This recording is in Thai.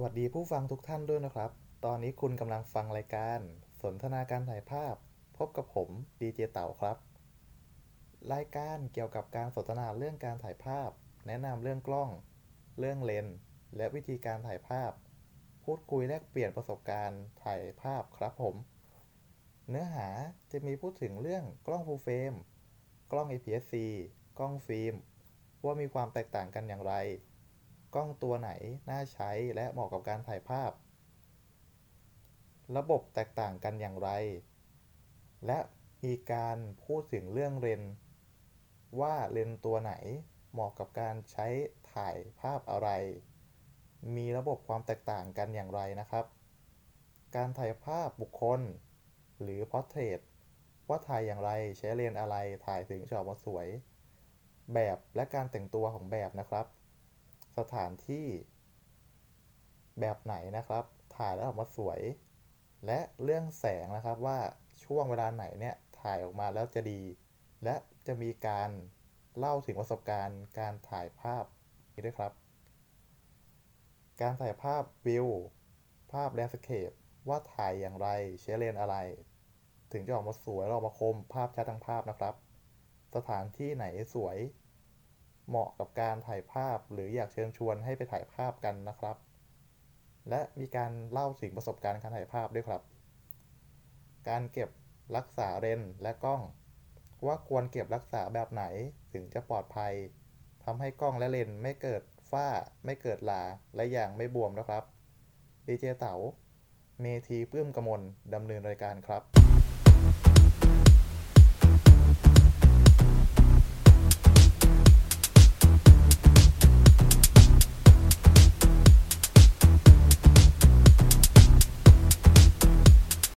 สวัสดีผู้ฟังทุกท่านด้วยนะครับ ตอนนี้คุณกำลังฟังรายการ สนทนาการถ่ายภาพ พบกับผมดีเจเต่าครับ รายการเกี่ยวกับการสนทนาเรื่องการถ่ายภาพ แนะนำเรื่องกล้อง เรื่องเลนส์และวิธีการถ่ายภาพ พูดคุยแลกเปลี่ยนประสบการณ์ถ่ายภาพครับผม เนื้อหาจะมีพูดถึงเรื่องกล้องฟูลเฟรมกล้อง APS-C กล้องฟิล์มว่ามีความแตกต่างกันอย่างไร กล้องตัวไหนน่าใช้และเหมาะกับการถ่ายภาพ ระบบแตกต่างกันอย่างไร และมีการพูดถึงเรื่องเลนว่าเลนตัวไหนเหมาะกับการใช้ถ่ายภาพอะไร มีระบบความแตกต่างกันอย่างไรนะครับ การถ่ายภาพบุคคล หรือพอร์เทรตว่าถ่ายอย่างไรใช้เลนอะไรถ่ายถึงจะออกมาสวย แบบและการแต่งตัวของแบบนะครับ สถานที่ แบบไหนนะครับ ถ่ายแล้วออกมาสวย และเรื่องแสงนะครับว่าช่วงเวลาไหนเนี่ยถ่ายออกมาแล้วจะดี และจะมีการเล่าถึงประสบการณ์การถ่ายภาพนี้ด้วยครับ การถ่ายภาพวิว ภาพแลนด์สเคปว่าถ่ายอย่างไรใช้เลนอะไร ถึงจะออกมาสวยออกมาคมภาพชัดทั้งภาพนะครับ สถานที่ไหนสวย เหมาะกับการถ่ายภาพหรืออยากเชิญชวนให้ไปถ่ายภาพกันนะครับ และมีการเล่าถึงประสบการณ์การถ่ายภาพด้วยครับ การเก็บรักษาเลนและกล้อง ว่าควรเก็บรักษาแบบไหนถึงจะปลอดภัยทำให้กล้องและเลนไม่เกิดฝ้า ไม่เกิดลาและอย่างไม่บวมนะครับดีเจเต๋าเมทีปลื้มกมลดำเนินรายการครับ